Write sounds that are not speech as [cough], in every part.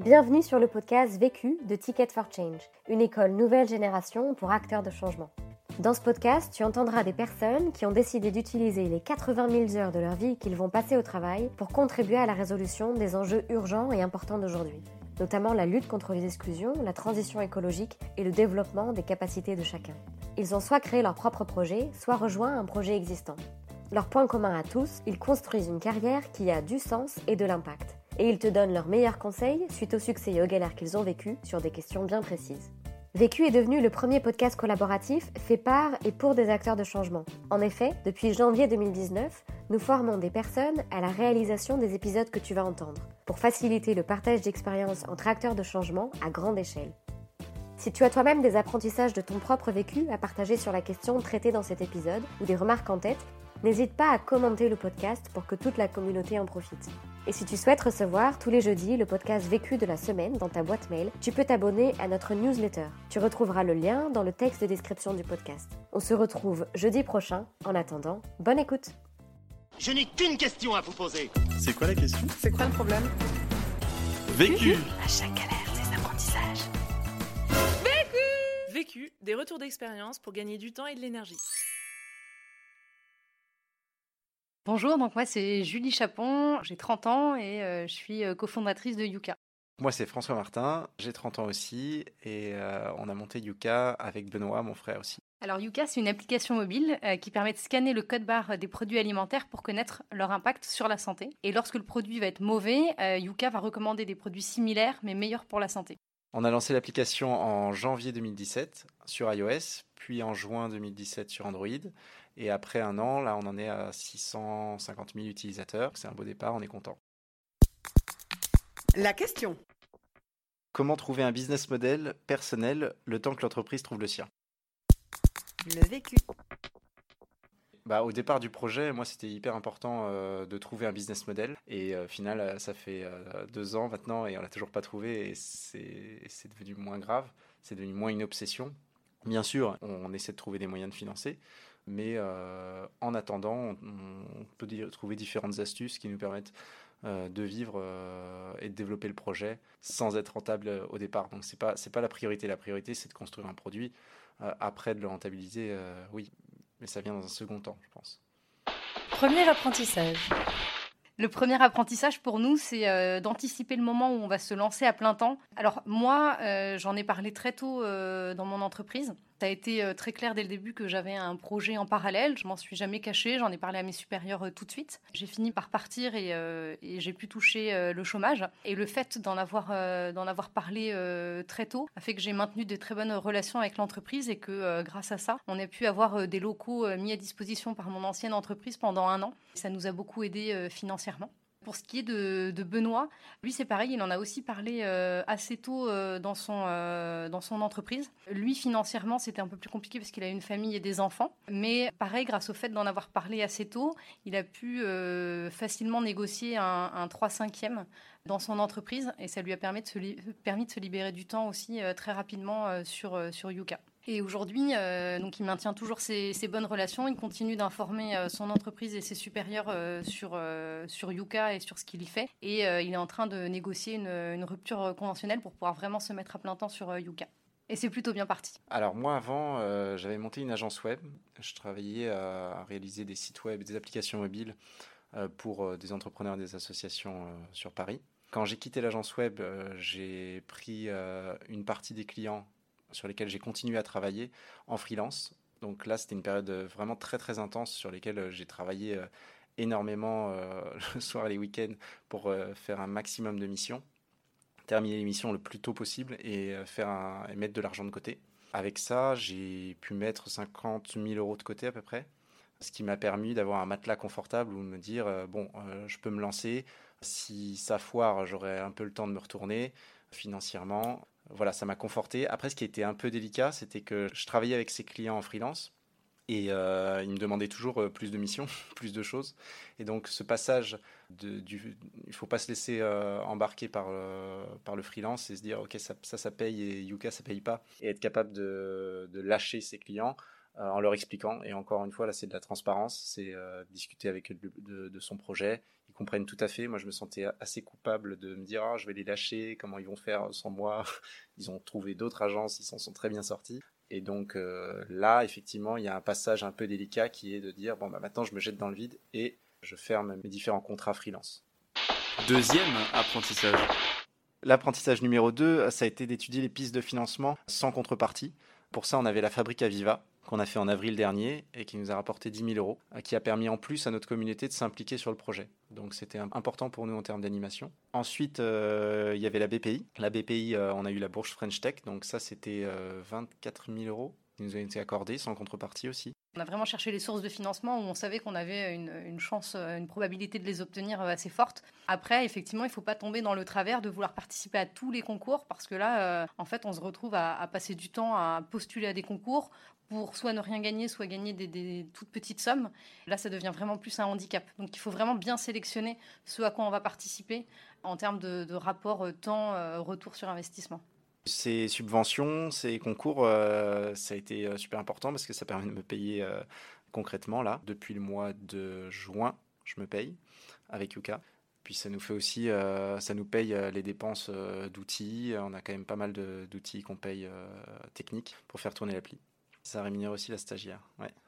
Bienvenue sur le podcast Vécu de Ticket for Change, une école nouvelle génération pour acteurs de changement. Dans ce podcast, tu entendras des personnes qui ont décidé d'utiliser les 80 000 heures de leur vie qu'ils vont passer au travail pour contribuer à la résolution des enjeux urgents et importants d'aujourd'hui, notamment la lutte contre les exclusions, la transition écologique et le développement des capacités de chacun. Ils ont soit créé leur propre projet, soit rejoint un projet existant. Leur point commun à tous, ils construisent une carrière qui a du sens et de l'impact et ils te donnent leurs meilleurs conseils suite au succès et aux galères qu'ils ont vécu sur des questions bien précises. Vécu est devenu le premier podcast collaboratif fait par et pour des acteurs de changement. En effet, depuis janvier 2019, nous formons des personnes à la réalisation des épisodes que tu vas entendre, pour faciliter le partage d'expériences entre acteurs de changement à grande échelle. Si tu as toi-même des apprentissages de ton propre vécu à partager sur la question traitée dans cet épisode ou des remarques en tête, n'hésite pas à commenter le podcast pour que toute la communauté en profite. Et si tu souhaites recevoir tous les jeudis le podcast vécu de la semaine dans ta boîte mail, tu peux t'abonner à notre newsletter. Tu retrouveras le lien dans le texte de description du podcast. On se retrouve jeudi prochain. En attendant, bonne écoute. Je n'ai qu'une question à vous poser. C'est quoi la question? C'est quoi le problème? Vécu À chaque galère, des apprentissages. Vécu, des retours d'expérience pour gagner du temps et de l'énergie. Bonjour, donc moi c'est Julie Chapon, j'ai 30 ans et euh, je suis euh, cofondatrice de Yuka. Moi, c'est François Martin, j'ai 30 ans aussi, et euh, on a monté Yuka avec Benoît, mon frère aussi. Alors Yuka, c'est une application mobile euh, qui permet de scanner le code barre des produits alimentaires pour connaître leur impact sur la santé. Et lorsque le produit va être mauvais, Yuka va recommander des produits similaires mais meilleurs pour la santé. On a lancé l'application en janvier 2017 sur iOS, puis en juin 2017 sur Android. Et après un an, là, on en est à 650 000 utilisateurs. C'est un beau départ, on est content. La question. Comment trouver un business model personnel le temps que l'entreprise trouve le sien? Le vécu. bah, Au départ du projet, moi, c'était hyper important euh, de trouver un business model. Et euh, au final, euh, ça fait euh, deux ans maintenant et on l'a toujours pas trouvé. Et c'est c'est devenu moins grave. C'est devenu moins une obsession. Bien sûr, on, on essaie de trouver des moyens de financer. Mais euh, en attendant, on, on peut trouver différentes astuces qui nous permettent euh, de vivre euh, et de développer le projet sans être rentable au départ. Donc c'est pas c'est pas la priorité. La priorité c'est de construire un produit. Euh, après de le rentabiliser, euh, oui, mais ça vient dans un second temps, je pense. Premier apprentissage. Le premier apprentissage pour nous, c'est euh, d'anticiper le moment où on va se lancer à plein temps. Alors moi, euh, j'en ai parlé très tôt euh, dans mon entreprise. Ça a été euh, très clair dès le début que j'avais un projet en parallèle. Je m'en suis jamais cachée. J'en ai parlé à mes supérieurs euh, tout de suite. J'ai fini par partir et, euh, j'ai pu toucher le chômage. Et le fait d'en avoir, avoir parlé très tôt a fait que j'ai maintenu de très bonnes relations avec l'entreprise et que grâce à ça, on a pu avoir des locaux mis à disposition par mon ancienne entreprise pendant un an. Ça nous a beaucoup aidé financièrement. Pour ce qui est de, Benoît, lui c'est pareil, il en a aussi parlé euh, assez tôt euh, dans, son, euh, dans son entreprise. Lui financièrement c'était un peu plus compliqué parce qu'il a une famille et des enfants. Mais pareil, grâce au fait d'en avoir parlé assez tôt, il a pu facilement négocier un, un 3 5 e dans son entreprise et ça lui a permis de se, permis de se libérer du temps aussi très rapidement sur, sur Yuka. Et aujourd'hui, euh, donc il maintient toujours ses, bonnes relations. Il continue d'informer euh, son entreprise et ses supérieurs euh, sur, sur Yuka et sur ce qu'il y fait. Et il est en train de négocier une, rupture conventionnelle pour pouvoir vraiment se mettre à plein temps sur Yuka. Et c'est plutôt bien parti. Alors moi avant, j'avais monté une agence web. Je travaillais à, réaliser des sites web des applications mobiles pour des entrepreneurs et des associations sur Paris. Quand j'ai quitté l'agence web, j'ai pris une partie des clients sur lesquels j'ai continué à travailler en freelance. Donc là, c'était une période euh, vraiment très très intense sur lesquelles euh, j'ai travaillé euh, énormément [laughs] le soir et les week-ends pour faire un maximum de missions, terminer les missions le plus tôt possible et, faire et mettre de l'argent de côté. Avec ça, j'ai pu mettre 50 000 euros de côté à peu près, ce qui m'a permis d'avoir un matelas confortable où me dire, bon, je peux me lancer, si ça foire, j'aurai un peu le temps de me retourner financièrement. Voilà, ça m'a conforté. Après, ce qui était un peu délicat, c'était que je travaillais avec ces clients en freelance et euh, ils me demandaient toujours euh, plus de missions, [laughs] plus de choses. Et donc, ce passage, de, il ne faut pas se laisser euh, embarquer par, par le freelance et se dire, OK, ça, ça, ça paye et Yuka, ça paye pas. Et être capable de, de lâcher ses clients en leur expliquant. Et encore une fois, là, c'est de la transparence, c'est discuter avec eux de, de, son projet. Ils comprennent tout à fait. Moi, je me sentais assez coupable de me dire, ah, je vais les lâcher, comment ils vont faire sans moi? [laughs] Ils ont trouvé d'autres agences, ils s'en sont très bien sortis. Et donc là, effectivement, il y a un passage un peu délicat qui est de dire, bon, bah, maintenant, je me jette dans le vide et je ferme mes différents contrats freelance. Deuxième apprentissage. L'apprentissage numéro 2, ça a été d'étudier les pistes de financement sans contrepartie. Pour ça, on avait la fabrique à Viva qu'on a fait en avril dernier et qui nous a rapporté 10 000 euros, qui a permis en plus à notre communauté de s'impliquer sur le projet. Donc c'était important pour nous en termes d'animation. Ensuite, euh, il y avait la BPI. La BPI, euh, on a eu la bourse French Tech, donc ça c'était 24 euh, 000 euros qui nous ont été accordés sans contrepartie aussi. On a vraiment cherché les sources de financement où on savait qu'on avait une, chance, une probabilité de les obtenir assez forte. Après, effectivement, il ne faut pas tomber dans le travers de vouloir participer à tous les concours parce que là, en fait, on se retrouve à, passer du temps à postuler à des concours pour soit ne rien gagner, soit gagner des, toutes petites sommes. Là, ça devient vraiment plus un handicap. Donc, il faut vraiment bien sélectionner ce à quoi on va participer en termes de, rapport euh, temps-retour euh, sur investissement. Ces subventions, ces concours, euh, ça a été super important parce que ça permet de me payer concrètement là. Depuis le mois de juin, je me paye avec Yuka. Puis ça nous fait aussi, ça nous paye les dépenses d'outils. On a quand même pas mal d'outils qu'on paye techniques pour faire tourner l'appli. Ça rémunère aussi la stagiaire.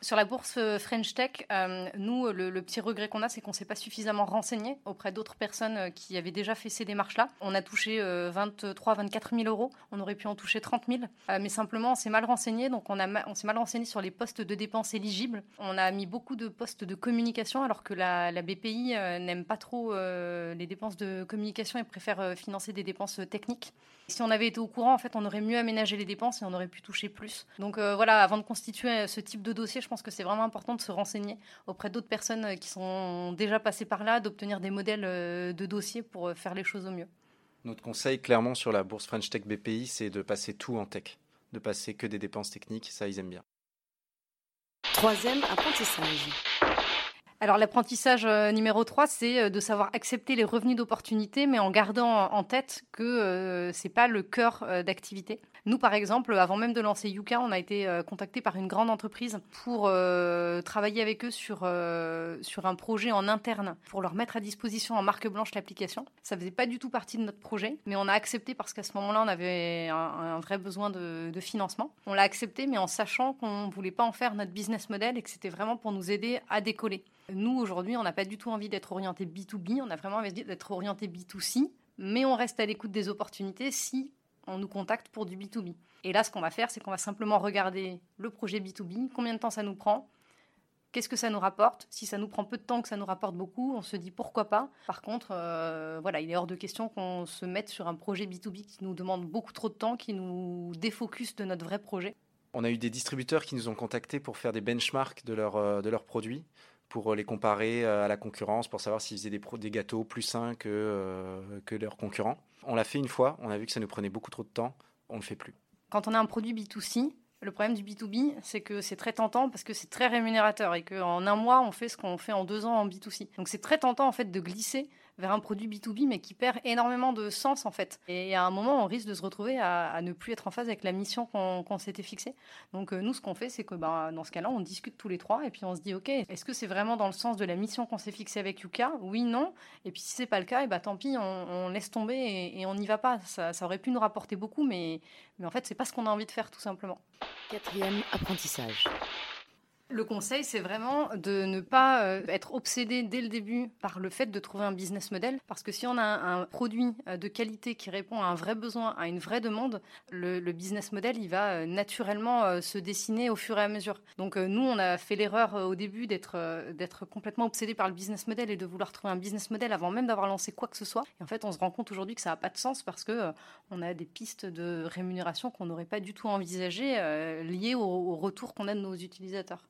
Sur la bourse euh, French Tech, euh, nous, le, petit regret qu'on a, c'est qu'on ne s'est pas suffisamment renseigné auprès d'autres personnes euh, qui avaient déjà fait ces démarches-là. On a touché 23 24 000 euros. On aurait pu en toucher 30 000. mais simplement, on s'est mal renseigné. Donc, on, on s'est mal renseigné sur les postes de dépenses éligibles. On a mis beaucoup de postes de communication, alors que la, la BPI n'aime pas trop les dépenses de communication et préfère financer des dépenses techniques. Si on avait été au courant, en fait, on aurait mieux aménagé les dépenses et on aurait pu toucher plus. Donc voilà, avant de constituer ce type de dossier, je pense que c'est vraiment important de se renseigner auprès d'autres personnes qui sont déjà passées par là, d'obtenir des modèles euh, de dossiers pour euh, faire les choses au mieux. Notre conseil, clairement, sur la bourse French Tech BPI, c'est de passer tout en tech, de passer que des dépenses techniques. Ça, ils aiment bien. Troisième apprentissage. Alors l'apprentissage euh, numéro 3, c'est de savoir accepter les revenus d'opportunité, mais en gardant en tête que ce n'est pas le cœur d'activité. Nous, par exemple, avant même de lancer Yuka, on a été euh, contacté par une grande entreprise pour euh, travailler avec eux sur, euh, sur un projet en interne pour leur mettre à disposition en marque blanche l'application. Ça faisait pas du tout partie de notre projet, mais on a accepté parce qu'à ce moment-là, on avait un, vrai besoin de, de financement. On l'a accepté, mais en sachant qu'on voulait pas en faire notre business model et que c'était vraiment pour nous aider à décoller. Nous, aujourd'hui, on n'a pas du tout envie d'être orienté B2B, on a vraiment envie d'être orienté B2C, mais on reste à l'écoute des opportunités si on nous contacte pour du B2B. Et là, ce qu'on va faire, c'est qu'on va simplement regarder le projet B2B, combien de temps ça nous prend, qu'est-ce que ça nous rapporte. Si ça nous prend peu de temps, que ça nous rapporte beaucoup, on se dit pourquoi pas. Par contre, euh, voilà, il est hors de question qu'on se mette sur un projet B2B qui nous demande beaucoup trop de temps, qui nous défocus de notre vrai projet. On a eu des distributeurs qui nous ont contactés pour faire des benchmarks de, euh, de leurs produits pour les comparer euh, à la concurrence, pour savoir s'ils faisaient des, gâteaux plus sains que, euh, que leurs concurrents. On l'a fait une fois, on a vu que ça nous prenait beaucoup trop de temps, on ne le fait plus. Quand on a un produit B2C, le problème du B2B, c'est que c'est très tentant parce que c'est très rémunérateur et qu'en un mois, on fait ce qu'on fait en deux ans en B2C. Donc c'est très tentant en fait de glisser vers un produit B2B, mais qui perd énormément de sens en fait. Et à un moment, on risque de se retrouver à, ne plus être en phase avec la mission qu'on s'était fixée. Donc euh, nous, ce qu'on fait, c'est que ben, dans ce cas-là, on discute tous les trois et puis on se dit, ok, est-ce que c'est vraiment dans le sens de la mission qu'on s'est fixée avec Yuka? Oui, non. Et puis si c'est pas le cas, et ben, tant pis, on, laisse tomber et, on n'y va pas. Ça, ça, aurait pu nous rapporter beaucoup, mais, mais en fait, c'est pas ce qu'on a envie de faire tout simplement. Quatrième apprentissage. Le conseil, c'est vraiment de ne pas euh, être obsédé dès le début par le fait de trouver un business model. Parce que si on a un, produit euh, de qualité qui répond à un vrai besoin, à une vraie demande, le, business model, il va euh, naturellement se dessiner au fur et à mesure. Donc nous, on a fait l'erreur au début d'être complètement obsédé par le business model et de vouloir trouver un business model avant même d'avoir lancé quoi que ce soit. Et en fait, on se rend compte aujourd'hui que ça n'a pas de sens parce que on a des pistes de rémunération qu'on n'aurait pas du tout envisagées liées au retour qu'on a de nos utilisateurs.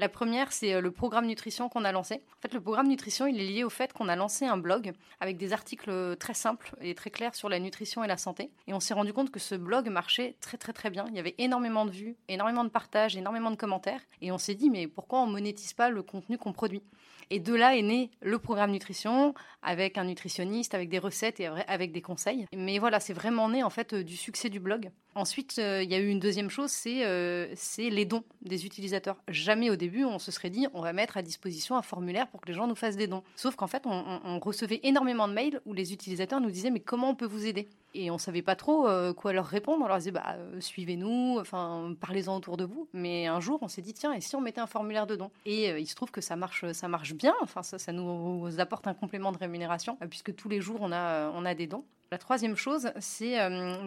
La première, c'est euh, le programme nutrition qu'on a lancé. En fait, le programme nutrition, il est lié au fait qu'on a lancé un blog avec des articles euh, très simples et très clairs sur la nutrition et la santé. Et on s'est rendu compte que ce blog marchait très très très bien. Il y avait énormément de vues, énormément de partages, énormément de commentaires. Et on s'est dit, mais pourquoi on monétise pas le contenu qu'on produit? Et de là est né le programme nutrition avec un nutritionniste, avec des recettes et avec des conseils. Mais voilà, c'est vraiment né en fait euh, du succès du blog. Ensuite, euh, il y a eu une deuxième chose, c'est euh, c'est les dons des utilisateurs. Jamais au début, on se serait dit, on va mettre à disposition un formulaire pour que les gens nous fassent des dons. Sauf qu'en fait, on- on recevait énormément de mails où les utilisateurs nous disaient, mais comment on peut vous aider? Et on savait pas trop euh, quoi leur répondre. On leur disait, bah, euh, suivez-nous, enfin, parlez-en autour de vous. Mais un jour, on s'est dit, tiens, et si on mettait un formulaire de dons Et euh, il se trouve que ça marche, ça marche bien. Enfin, ça, ça nous apporte un complément de rémunération, puisque tous les jours, on a, on a des dons. La troisième chose, c'est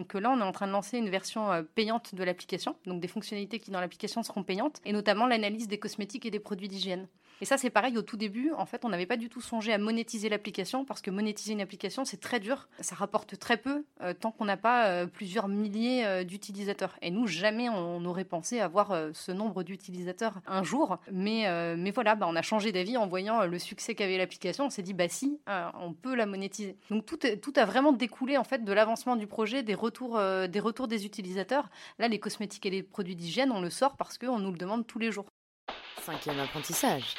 que là, on est en train de lancer une version payante de l'application, donc des fonctionnalités qui dans l'application seront payantes, et notamment l'analyse des cosmétiques et des produits d'hygiène. Et ça, c'est pareil, au tout début, en fait, on n'avait pas du tout songé à monétiser l'application, parce que monétiser une application, c'est très dur, ça rapporte très peu, euh, tant qu'on n'a pas euh, plusieurs milliers euh, d'utilisateurs. Et nous, jamais on aurait pensé avoir ce nombre d'utilisateurs un jour, mais, mais voilà, bah, on a changé d'avis en voyant le succès qu'avait l'application, on s'est dit, bah si, on peut la monétiser. Donc tout, tout a vraiment découlé en fait de l'avancement du projet, des retours, des retours des utilisateurs. Là, les cosmétiques et les produits d'hygiène, on le sort parce qu'on nous le demande tous les jours. Cinquième apprentissage.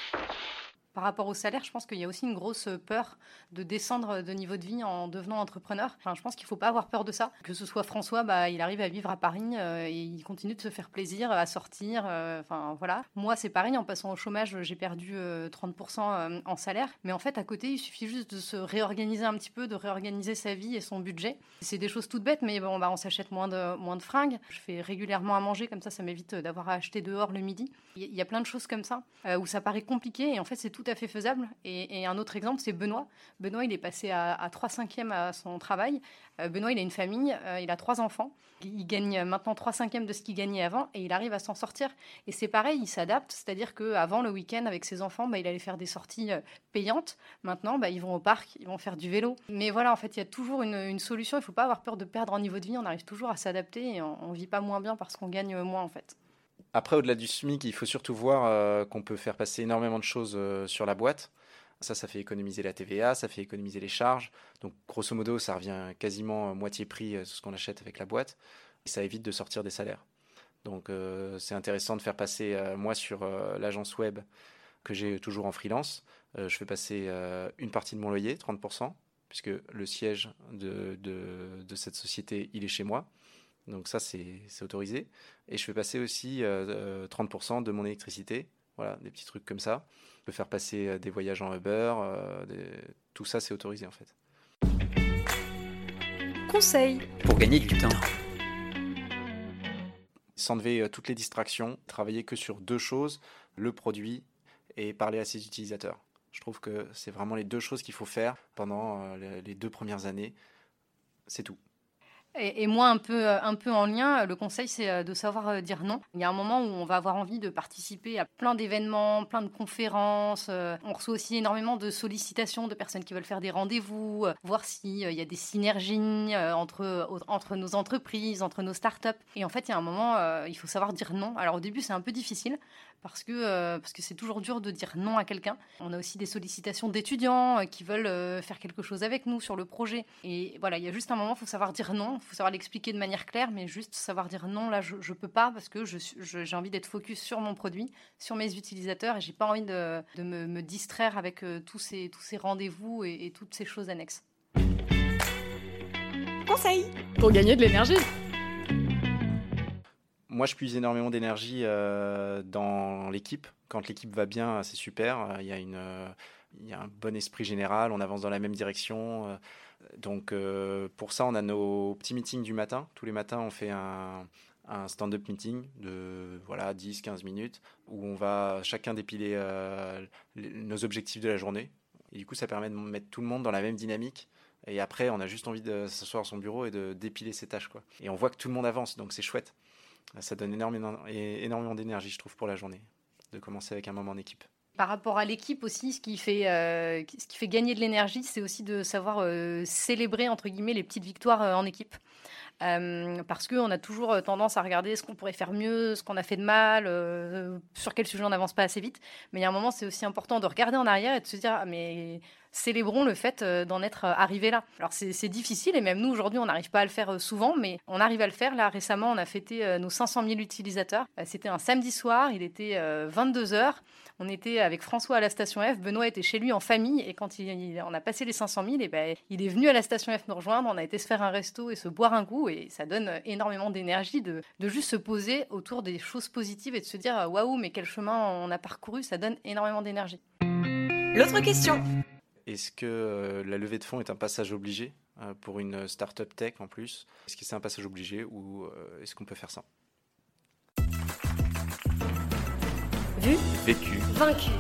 Par rapport au salaire, je pense qu'il y a aussi une grosse peur de descendre de niveau de vie en devenant entrepreneur. Enfin, je pense qu'il ne faut pas avoir peur de ça. Que ce soit François, bah, il arrive à vivre à Paris euh, et il continue de se faire plaisir, à sortir. euh, Enfin, voilà. Moi, c'est pareil. En passant au chômage, j'ai perdu euh, 30% euh, en salaire. Mais en fait, à côté, il suffit juste de se réorganiser un petit peu, de réorganiser sa vie et son budget. C'est des choses toutes bêtes, mais bon, bah, on s'achète moins de, moins de fringues. Je fais régulièrement à manger, comme ça, ça m'évite d'avoir à acheter dehors le midi. Il y- a plein de choses comme ça où ça paraît compliqué et en fait c'est tout à fait faisable. Et, un autre exemple c'est Benoît. Benoît il est passé à, à 3 cinquièmes à son travail. Euh, Benoît il a une famille, euh, il a trois enfants. Il gagne maintenant 3 cinquièmes de ce qu'il gagnait avant et il arrive à s'en sortir. Et c'est pareil, il s'adapte, c'est-à-dire qu'avant le week-end avec ses enfants, bah, il allait faire des sorties euh, payantes. Maintenant bah, ils vont au parc, ils vont faire du vélo. Mais voilà, en fait il y a toujours une, une solution, il ne faut pas avoir peur de perdre en niveau de vie, on arrive toujours à s'adapter et on ne vit pas moins bien parce qu'on gagne moins en fait. Après, au-delà du SMIC, il faut surtout voir euh, qu'on peut faire passer énormément de choses euh, sur la boîte. Ça, ça fait économiser la TVA, ça fait économiser les charges. Donc, grosso modo, ça revient quasiment euh, moitié prix sur ce qu'on achète avec la boîte. Et ça évite de sortir des salaires. Donc, c'est intéressant de faire passer, moi, sur l'agence web que j'ai toujours en freelance, je fais passer une partie de mon loyer, 30%, puisque le siège de cette société, il est chez moi. Donc ça, c'est c'est autorisé. Et je fais passer aussi euh, euh, 30% de mon électricité. Voilà, des petits trucs comme ça. Je peux faire passer euh, des voyages en Uber. euh, des- Tout ça, c'est autorisé en fait. Conseil Pour gagner du temps. S'enlever euh, toutes les distractions, travailler que sur deux choses, le produit et parler à ses utilisateurs. Je trouve que c'est vraiment les deux choses qu'il faut faire pendant euh, les deux premières années. C'est tout. Et, et moi, un peu, euh, un peu en lien, euh, le conseil, c'est euh, de savoir dire non. Il y a un moment où on va avoir envie de participer à plein d'événements, plein de conférences. On reçoit aussi énormément de sollicitations de personnes qui veulent faire des rendez-vous, voir s'il y a des synergies entre, entre nos entreprises, entre nos startups. Et en fait, il y a un moment, il faut savoir dire non. Alors au début, c'est un peu difficile parce que parce c'est toujours dur de dire non à quelqu'un. On a aussi des sollicitations d'étudiants qui veulent faire quelque chose avec nous sur le projet. Et voilà, il y a juste un moment, il faut savoir dire non, faut savoir l'expliquer de manière claire, mais juste savoir dire non, là, je, je peux pas parce que je suis- je- j'ai envie d'être focus sur mon produit, sur mes utilisateurs, et j'ai pas envie de, de me, me distraire avec euh, tous ces, tous ces rendez-vous et, et toutes ces choses annexes. Conseil pour gagner de l'énergie. Moi, je puise énormément d'énergie euh, dans l'équipe. Quand l'équipe va bien, c'est super. Euh, Il y, a une, euh, il y a un bon esprit général, on avance dans la même direction. euh, donc, euh, pour ça, on a nos petits meetings du matin. Tous les matins, on fait un, stand-up meeting de voilà, 10-15 minutes où on va chacun dépiler euh, nos objectifs de la journée. Et du coup, ça permet de mettre tout le monde dans la même dynamique. Et après, on a juste envie de s'asseoir à son bureau et de dépiler ses tâches. Quoi. Et on voit que tout le monde avance, donc c'est chouette. Ça donne énormément, énormément d'énergie, je trouve, pour la journée, de commencer avec un moment en équipe. Par rapport à l'équipe aussi, ce qui fait, euh, ce qui fait gagner de l'énergie, c'est aussi de savoir euh, célébrer entre guillemets les petites victoires euh, en équipe. Parce qu'on a toujours tendance à regarder ce qu'on pourrait faire mieux, ce qu'on a fait de mal, sur quel sujet on n'avance pas assez vite. Mais il y a un moment, c'est aussi important de regarder en arrière et de se dire ah, mais célébrons le fait d'en être arrivé là. Alors c'est difficile et même nous aujourd'hui on n'arrive pas à le faire souvent, mais on arrive à le faire. Là récemment on a fêté nos 500 000 utilisateurs. C'était un samedi soir, il était 22 h on était avec François à la station F. Benoît était chez lui en famille et quand il, on a passé les 500 000, et ben, il est venu à la station F nous rejoindre. On a été se faire un resto et se boire un coup et ça donne énormément d'énergie de, juste se poser autour des choses positives et de se dire waouh, mais quel chemin on a parcouru. Ça donne énormément d'énergie. L'autre question. Est-ce que euh, la levée de fonds est un passage obligé euh, pour une start-up tech en plus? Est-ce que c'est un passage obligé ou euh, est-ce qu'on peut faire ça? Vécu. Vaincu.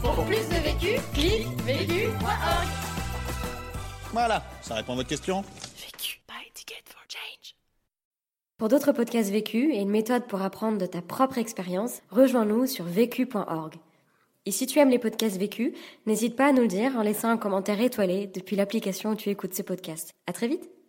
Pour plus de vécu, clique vécu.org. Voilà, ça répond à votre question. Vécu. Buy ticket for change. Pour d'autres podcasts vécus et une méthode pour apprendre de ta propre expérience, rejoins-nous sur vécu.org. Et si tu aimes les podcasts vécus, n'hésite pas à nous le dire en laissant un commentaire étoilé depuis l'application où tu écoutes ces podcasts. À très vite!